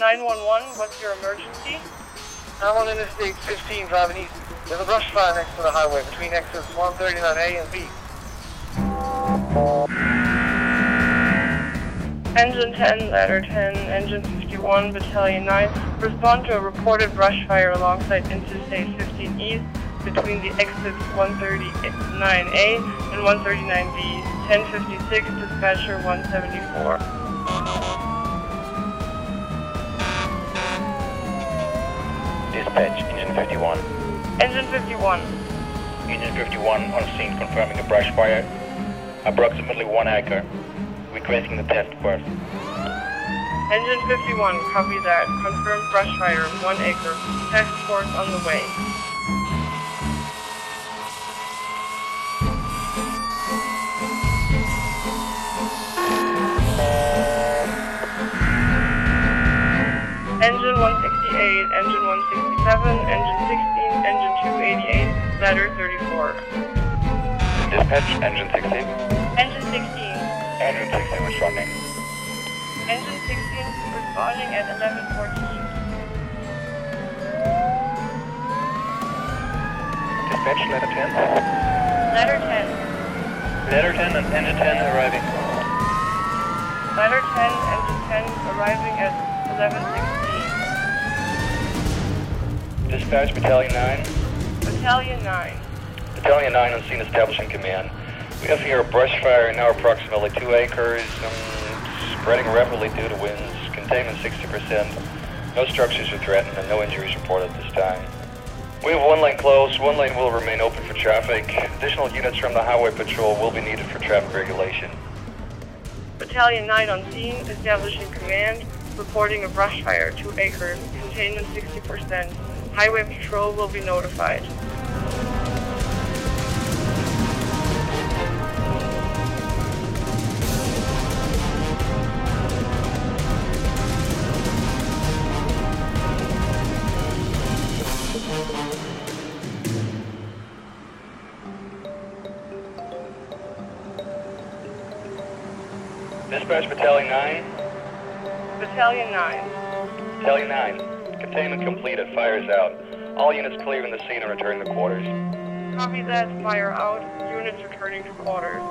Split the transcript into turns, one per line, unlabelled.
911, what's your emergency?
I'm on Interstate 15 driving east. There's a brush fire next to the highway between exits 139A and B.
Engine 10, ladder 10, engine 51, battalion 9. Respond to a reported brush fire alongside Interstate 15 East between the exits 139A and 139B. 1056, dispatcher 174.
Dispatch, engine 51.
Engine 51.
Engine 51 on scene confirming a brush fire. Approximately one acre. Requesting the test first.
Engine 51, copy that. Confirmed brush fire, 1 acre. Task force on the way. Engine 168, engine 167, engine 16, engine 288, ladder 34.
Dispatch, engine 16.
Engine 16,
Engine 16 responding.
engine 16 responding at 1114.
Dispatch, ladder 10.
Ladder 10,
Ladder 10 and engine 10 arriving.
ladder 10, engine 10 arriving at 1116.
Dispatch, battalion 9.
Battalion 9.
Battalion 9 on scene establishing command. We have here a brush fire now approximately 2 acres, um, spreading rapidly due to winds, containment 60%. No structures are threatened and no injuries reported at this time. We have one lane closed, one lane will remain open for traffic. Additional units from the highway patrol will be needed for traffic regulation.
Battalion 9 on scene, establishing command, reporting a brush fire, 2 acres, containment 60%. Highway patrol will be notified.
Dispatch Battalion 9,
Battalion 9.
Battalion 9. Containment completed, fire is out. All units clearing the scene and returning to quarters.
Copy that, fire out, units returning to quarters.